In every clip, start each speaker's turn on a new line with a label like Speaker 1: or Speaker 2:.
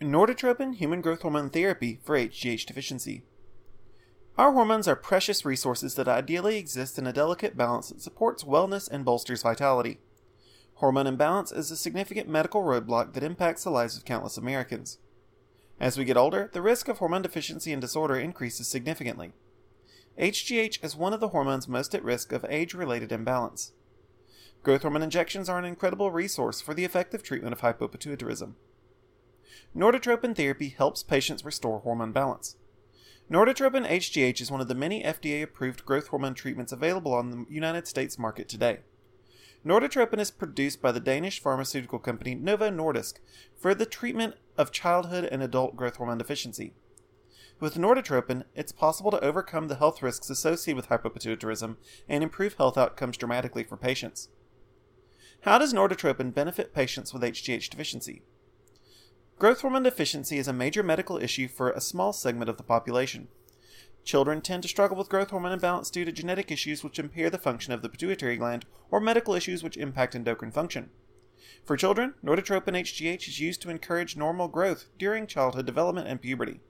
Speaker 1: Norditropin human growth hormone therapy for HGH deficiency. Our hormones are precious resources that ideally exist in a delicate balance that supports wellness and bolsters vitality. Hormone imbalance is a significant medical roadblock that impacts the lives of countless Americans. As we get older, the risk of hormone deficiency and disorder increases significantly. HGH is one of the hormones most at risk of age related imbalance. Growth hormone injections are an incredible resource for the effective treatment of hypopituitarism. Norditropin therapy helps patients restore hormone balance. Norditropin HGH is one of the many FDA approved growth hormone treatments available on the United States market today. Norditropin is produced by the Danish pharmaceutical company Novo Nordisk for the treatment of childhood and adult growth hormone deficiency. With Norditropin, it's possible to overcome the health risks associated with hypopituitarism and improve health outcomes dramatically for patients. How does Norditropin benefit patients with HGH deficiency? Growth hormone deficiency is a major medical issue for a small segment of the population. Children tend to struggle with growth hormone imbalance due to genetic issues which impair the function of the pituitary gland or medical issues which impact endocrine function. For children, norditropin HGH is used to encourage normal growth during childhood development and puberty.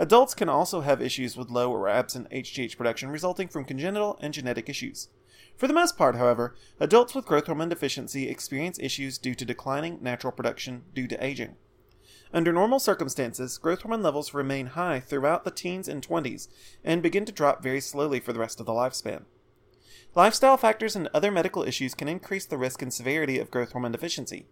Speaker 1: Adults can also have issues with low or absent HGH production resulting from congenital and genetic issues. For the most part, however, adults with growth hormone deficiency experience issues due to declining natural production due to aging. Under normal circumstances, growth hormone levels remain high throughout the teens and 20s and begin to drop very slowly for the rest of the lifespan. Lifestyle factors and other medical issues can increase the risk and severity of growth hormone deficiency.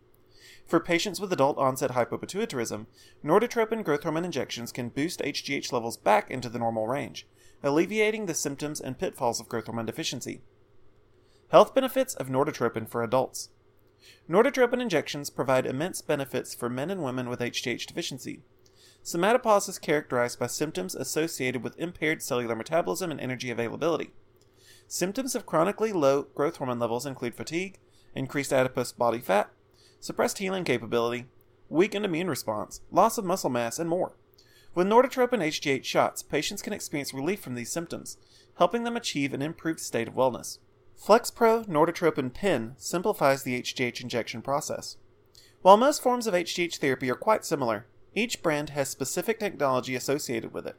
Speaker 1: For patients with adult onset hypopituitarism, norditropin growth hormone injections can boost HGH levels back into the normal range, alleviating the symptoms and pitfalls of growth hormone deficiency. Health benefits of norditropin for adults. Norditropin injections provide immense benefits for men and women with HGH deficiency. Somatopause is characterized by symptoms associated with impaired cellular metabolism and energy availability. Symptoms of chronically low growth hormone levels include fatigue, increased adipose body fat, suppressed healing capability, weakened immune response, loss of muscle mass, and more. With Norditropin HGH shots, patients can experience relief from these symptoms, helping them achieve an improved state of wellness. FlexPro Norditropin Pen simplifies the HGH injection process. While most forms of HGH therapy are quite similar, each brand has specific technology associated with it.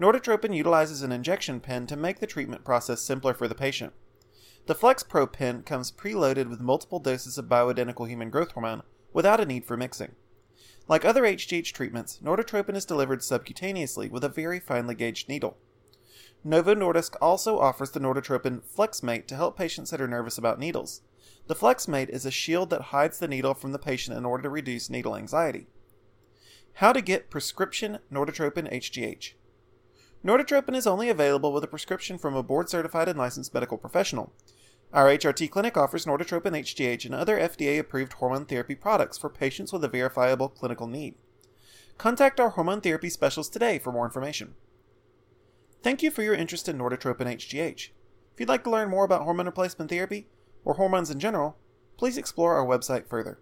Speaker 1: Norditropin utilizes an injection pen to make the treatment process simpler for the patient. The FlexPro pen comes preloaded with multiple doses of bioidentical human growth hormone without a need for mixing. Like other HGH treatments, Norditropin is delivered subcutaneously with a very finely gauged needle. Novo Nordisk also offers the Norditropin FlexMate to help patients that are nervous about needles. The FlexMate is a shield that hides the needle from the patient in order to reduce needle anxiety. How to get prescription Norditropin HGH. Norditropin is only available with a prescription from a board certified and licensed medical professional. Our HRT clinic offers Norditropin HGH and other FDA approved hormone therapy products for patients with a verifiable clinical need. Contact our hormone therapy specialist today for more information. Thank you for your interest in Norditropin HGH. If you'd like to learn more about hormone replacement therapy, or hormones in general, please explore our website further.